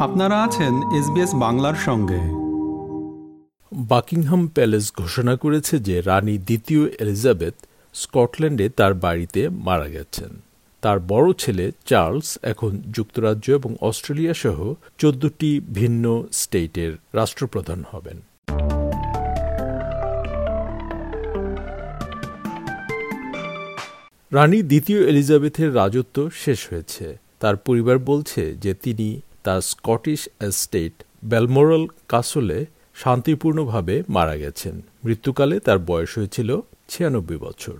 আপনারা আছেন এসবিএস বাংলার সঙ্গে। বাকিংহাম প্যালেস ঘোষণা করেছে যে রানী দ্বিতীয় এলিজাবেথ স্কটল্যান্ডে তার বাড়িতে মারা গেছেন। তার বড় ছেলে চার্লস এখন যুক্তরাজ্য এবং অস্ট্রেলিয়া সহ চোদ্দটি ভিন্ন স্টেটের রাষ্ট্রপ্রধান হবেন। রানী দ্বিতীয় এলিজাবেথের রাজত্ব শেষ হয়েছে। তার পরিবার বলছে যে তিনি তার স্কটিশ এস্টেট বেলমোরাল কাসলে শান্তিপূর্ণভাবে মারা গেছেন। মৃত্যুকালে তার বয়স হয়েছিল ছিয়ানব্বই বছর।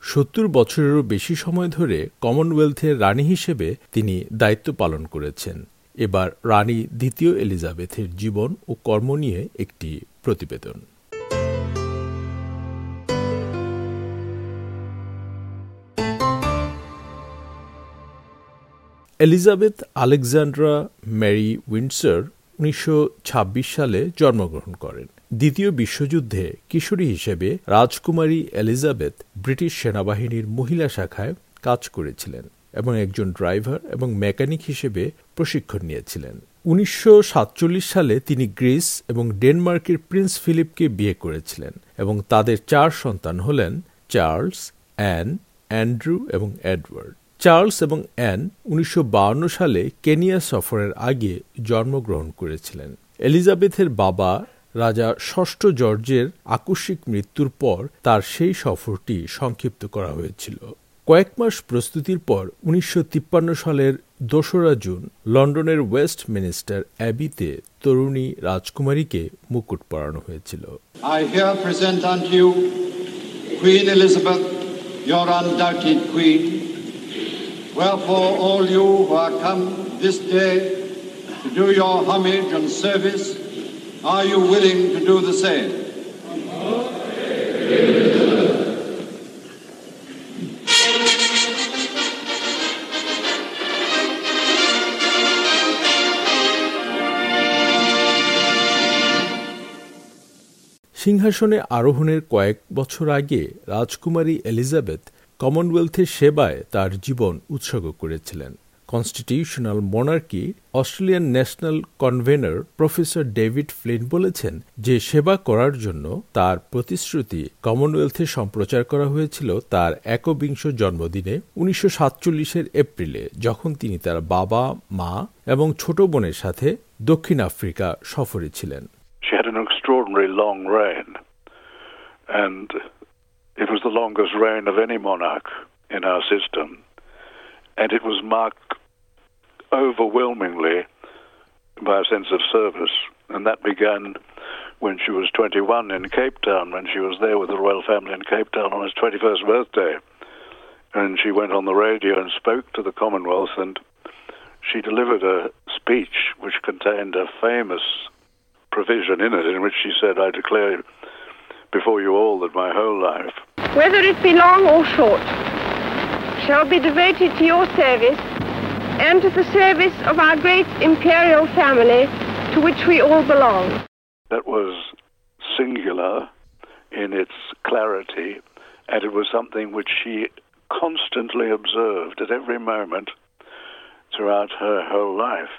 সত্তর বছরেরও বেশি সময় ধরে কমনওয়েলথের রানী হিসেবে তিনি দায়িত্ব পালন করেছেন। এবার রানী দ্বিতীয় এলিজাবেথের জীবন ও কর্ম নিয়ে একটি প্রতিবেদন। এলিজাবেথ আলেকজান্ড্রা ম্যারি উইন্ডসার উনিশশো ছাব্বিশ সালে জন্মগ্রহণ করেন। দ্বিতীয় বিশ্বযুদ্ধে কিশোরী হিসেবে রাজকুমারী এলিজাবেথ ব্রিটিশ সেনাবাহিনীর মহিলা শাখায় কাজ করেছিলেন এবং একজন ড্রাইভার এবং মেকানিক হিসেবে প্রশিক্ষণ নিয়েছিলেন। উনিশশো সাতচল্লিশ সালে তিনি গ্রিস এবং ডেনমার্কের প্রিন্স ফিলিপকে বিয়ে করেছিলেন এবং তাদের চার সন্তান হলেন চার্লস, অ্যান, অ্যান্ড্রু এবং এডওয়ার্ড। চার্লস এবং অ্যান উনিশশো বায়ান্ন সালে কেনিয়া সফরের আগে জন্মগ্রহণ করেছিলেন। এলিজাবেথের বাবা রাজা ষষ্ঠ জর্জের আকস্মিক মৃত্যুর পর তার সেই সফরটি সংক্ষিপ্ত করা হয়েছিল। কয়েক মাস প্রস্তুতির পর উনিশশো তিপ্পান্ন সালের দোসরা জুন লন্ডনের ওয়েস্ট মিনিস্টার অ্যাবিতে তরুণী রাজকুমারীকে মুকুট পরানো হয়েছিল। Wherefore, all you who are come this day to do your homage and service, are you willing to do the same? সিংহাসনে আরোহণের কয়েক বছর আগে রাজকুমারী এলিজাবেথ কমনওয়েলথের সেবায় তার জীবন উৎসর্গ করেছিলেন। Constitutional monarchy Australian national convenor professor David Flint বলেছেন যে সেবা করার জন্য তার প্রতিশ্রুতি কমনওয়েলথে সম্প্রচার করা হয়েছিল তার একবিংশ জন্মদিনে উনিশশো সাতচল্লিশের এপ্রিলে যখন তিনি তার বাবা মা এবং ছোট বোনের সাথে দক্ষিণ আফ্রিকা সফরে ছিলেন। She had an extraordinary long reign, and It was the longest reign of any monarch in our system, and it was marked overwhelmingly by a sense of service, and that began when she was 21 in Cape Town, when she was there with the royal family in Cape Town on his 21st birthday. And she went on the radio and spoke to the Commonwealth, and she delivered a speech which contained a famous provision in it in which she said, I declare before you all that my whole life, whether it be long or short, shall be devoted to your service and to the service of our great imperial family to which we all belong. That was singular in its clarity, and it was something which she constantly observed at every moment throughout her whole life.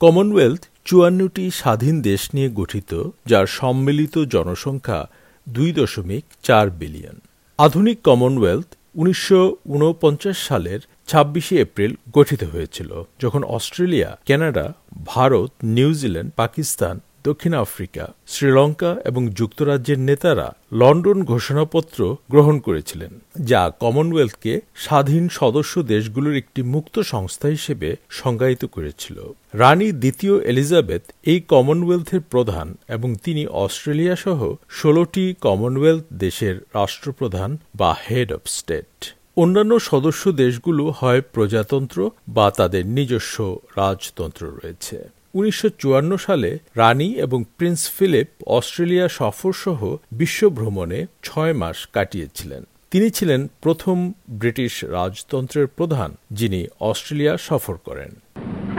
Commonwealth চুয়ান্নটি স্বাধীন দেশ নিয়ে গঠিত যার সম্মিলিত জনসংখ্যা দুই দশমিক চার বিলিয়ন আধুনিক কমনওয়েলথ উনিশশো উনপঞ্চাশ সালের ছাব্বিশে এপ্রিল গঠিত হয়েছিল, যখন Australia, Canada, Bharat New Zealand Pakistan দক্ষিণ আফ্রিকা, শ্রীলঙ্কা এবং যুক্তরাজ্যের নেতারা লন্ডন ঘোষণাপত্র গ্রহণ করেছিলেন, যা কমনওয়েলথকে স্বাধীন সদস্য দেশগুলোর একটি মুক্ত সংস্থা হিসেবে সংজ্ঞায়িত করেছিল। রানী দ্বিতীয় এলিজাবেথ এই কমনওয়েলথের প্রধান এবং তিনি অস্ট্রেলিয়া সহ ষোলোটি কমনওয়েলথ দেশের রাষ্ট্রপ্রধান বা হেড অব স্টেট। অন্যান্য সদস্য দেশগুলো হয় প্রজাতন্ত্র বা তাদের নিজস্ব রাজতন্ত্র রয়েছে। উনিশশো সালে রানী এবং প্রিন্স ফিলিপ অস্ট্রেলিয়া সফরসহ বিশ্ব ভ্রমণে ছয় মাস কাটিয়েছিলেন তিনি ছিলেন প্রথম ব্রিটিশ রাজতন্ত্রের প্রধান যিনি অস্ট্রেলিয়া সফর করেন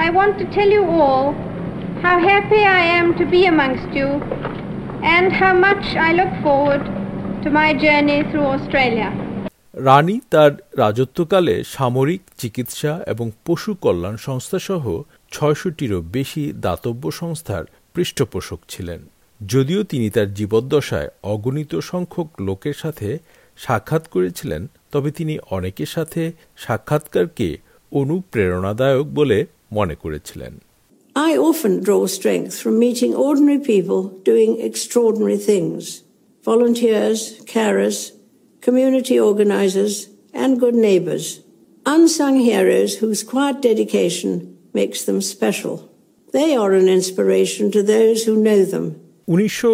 I want to tell you all how happy I am to be amongst you and how much I look forward to my journey through Australia. রানী তার রাজত্বকালে সামরিক চিকিৎসা এবং পশু কল্যাণ সংস্থা সহ ছয়শটিরও বেশি দাতব্য সংস্থার পৃষ্ঠপোষক ছিলেন যদিও তিনি তার জীবদ্দশায় অগণিত সংখ্যক লোকের সাথে সাক্ষাৎ করেছিলেন তবে তিনি অনেকের সাথে সাক্ষাৎকারকে অনুপ্রেরণাদায়ক বলে মনে করেছিলেন I often draw strength from meeting ordinary people doing extraordinary things volunteers, carers, community organizers, and good neighbors. Unsung heroes whose quiet dedication makes them special. They are an inspiration to those who know them. উনিশশো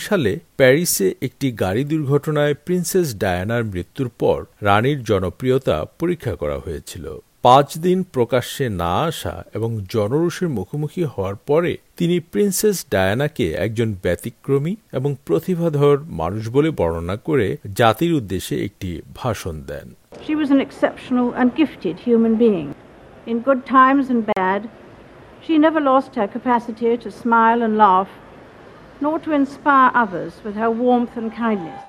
সালে প্যারিসে একটি গাড়ি দুর্ঘটনায় princess ডায়ানার মৃত্যুর পর রানীর জনপ্রিয়তা পরীক্ষা করা হয়েছিল পাঁচ দিন প্রকাশ্যে না আসা এবং জনরোষের মুখোমুখি হওয়ার পরে তিনি প্রিন্সেস ডায়ানাকে একজন ব্যতিক্রমী এবং প্রতিভাধর মানুষ বলে বর্ণনা করে জাতির উদ্দেশ্যে একটি ভাষণ দেন She was an exceptional and gifted human being. In good times and bad, she never lost her capacity to smile and laugh, nor to inspire others with her warmth and kindness.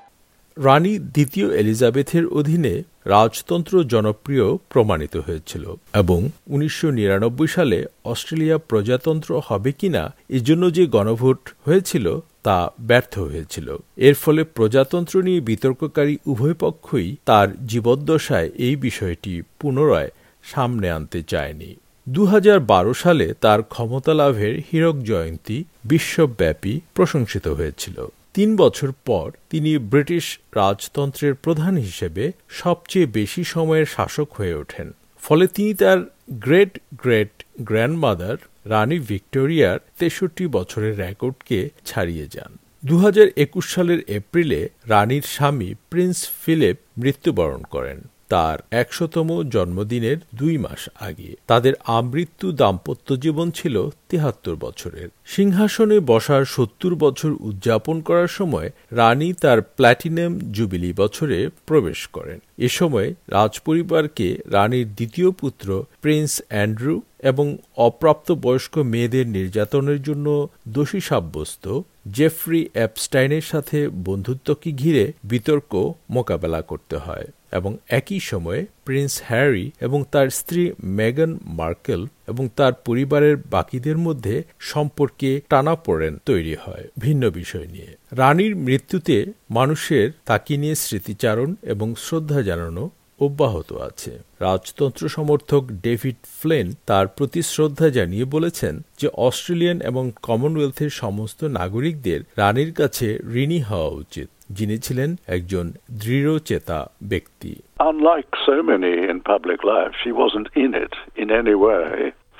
রানী দ্বিতীয় এলিজাবেথের অধীনে রাজতন্ত্র জনপ্রিয় প্রমাণিত হয়েছিল এবং উনিশশো নিরানব্বই সালে অস্ট্রেলিয়া প্রজাতন্ত্র হবে কিনা এজন্য যে গণভোট হয়েছিল তা ব্যর্থ হয়েছিল এর ফলে প্রজাতন্ত্র নিয়ে বিতর্ককারী উভয় পক্ষই তার জীবদ্দশায় এই বিষয়টি পুনরায় সামনে আনতে চায়নি। দু হাজার বারো সালে তার ক্ষমতা লাভের হীরক জয়ন্তী বিশ্বব্যাপী প্রশংসিত হয়েছিল। তিন বছর পর তিনি ব্রিটিশ রাজতন্ত্রের প্রধান হিসেবে সবচেয়ে বেশি সময়ের শাসক হয়ে ওঠেন। ফলে তিনি তার গ্রেট গ্রেট গ্র্যান্ডমাদার রানী ভিক্টোরিয়ার তেষট্টি বছরের রেকর্ডকে ছাড়িয়ে যান। দু হাজার একুশ সালের এপ্রিলে রানীর স্বামী প্রিন্স ফিলিপ মৃত্যুবরণ করেন। তার একশোতম জন্মদিনের দুই মাস আগে। তাদের আমৃত্যু দাম্পত্য জীবন ছিল তেহাত্তর বছরের। সিংহাসনে বসার সত্তর বছর উদযাপন করার সময় রানী তার প্ল্যাটিনাম জুবিলি বছরে প্রবেশ করেন। এ সময় রাজপরিবারকে রানীর দ্বিতীয় পুত্র প্রিন্স অ্যান্ড্রু এবং অপ্রাপ্ত বয়স্ক মেয়েদের নির্যাতনের জন্য দোষী সাব্যস্ত জেফ্রি অ্যাপস্টাইনের সাথে বন্ধুত্বকে ঘিরে বিতর্ক মোকাবেলা করতে হয় এবং একই সময়ে প্রিন্স হ্যারি এবং তার স্ত্রী মেগান মার্কেল এবং তার পরিবারের বাকিদের মধ্যে সম্পর্কে টানাপোড়েন তৈরি হয় ভিন্ন বিষয় নিয়ে। রানীর মৃত্যুতে মানুষের তাকে নিয়ে স্মৃতিচারণ এবং শ্রদ্ধা জানানো অব্যাহত আছে রাজতন্ত্র সমর্থক ডেভিড ফ্লেন তার প্রতি শ্রদ্ধা জানিয়ে বলেছেন যে অস্ট্রেলিয়ান এবং কমনওয়েলথের সমস্ত নাগরিকদের রানীর কাছে ঋণী হওয়া উচিত যিনি ছিলেন একজন দৃঢ়চেতা ব্যক্তি Unlike so many in public life, she wasn't in it in any way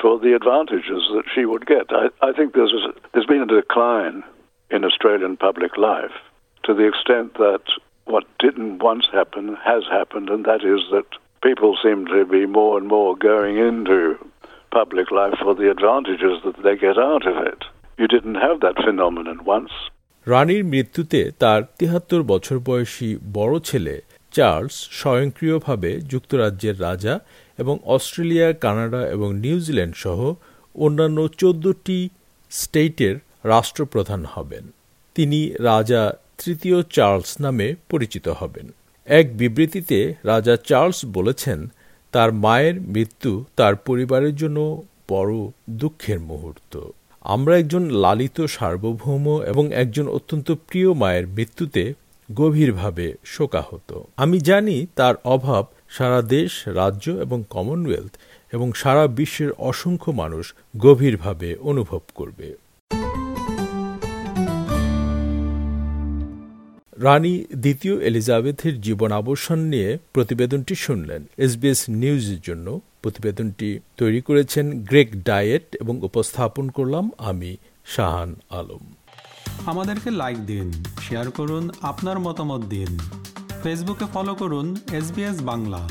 for the advantages that she would get. I, I think there's, there's been a decline in Australian public life to the extent that what didn't once happen has happened, and that is that people seem to be more and more going into public life for the advantages that they get out of it. You didn't have that phenomenon once. রানীর মৃত্যুতে তার তিহাত্তর বছর বয়সী বড় ছেলে Charles স্বয়ংক্রিয়ভাবে যুক্তরাজ্যের রাজা এবং অস্ট্রেলিয়া কানাডা এবং নিউজিল্যান্ড সহ অন্যান্য চোদ্দটি স্টেটের রাষ্ট্রপ্রধান হবেন তিনি রাজা তৃতীয় চার্লস নামে পরিচিত হবেন। এক বিবৃতিতে রাজা চার্লস বলেছেন, তার মায়ের মৃত্যু তার পরিবারের জন্য বড় দুঃখের মুহূর্ত। আমরা একজন লালিত সার্বভৌম এবং একজন অত্যন্ত প্রিয় মায়ের মৃত্যুতে গভীরভাবে শোকাহত। আমি জানি তার অভাব সারা দেশ, রাজ্য এবং কমনওয়েলথ এবং সারা বিশ্বের অসংখ্য মানুষ গভীরভাবে অনুভব করবে। রানী দ্বিতীয় এলিজাবেথের জীবনাবসান নিয়ে প্রতিবেদনটি শুনলেন। এসবিএস নিউজের জন্য প্রতিবেদনটি তৈরি করেছেন গ্রেক ডায়েট এবং উপস্থাপন করলাম আমি শাহান আলম। আমাদেরকে লাইক দিন, শেয়ার করুন, আপনার মতামত দিন। ফেসবুকে ফলো করুন এস বাংলা।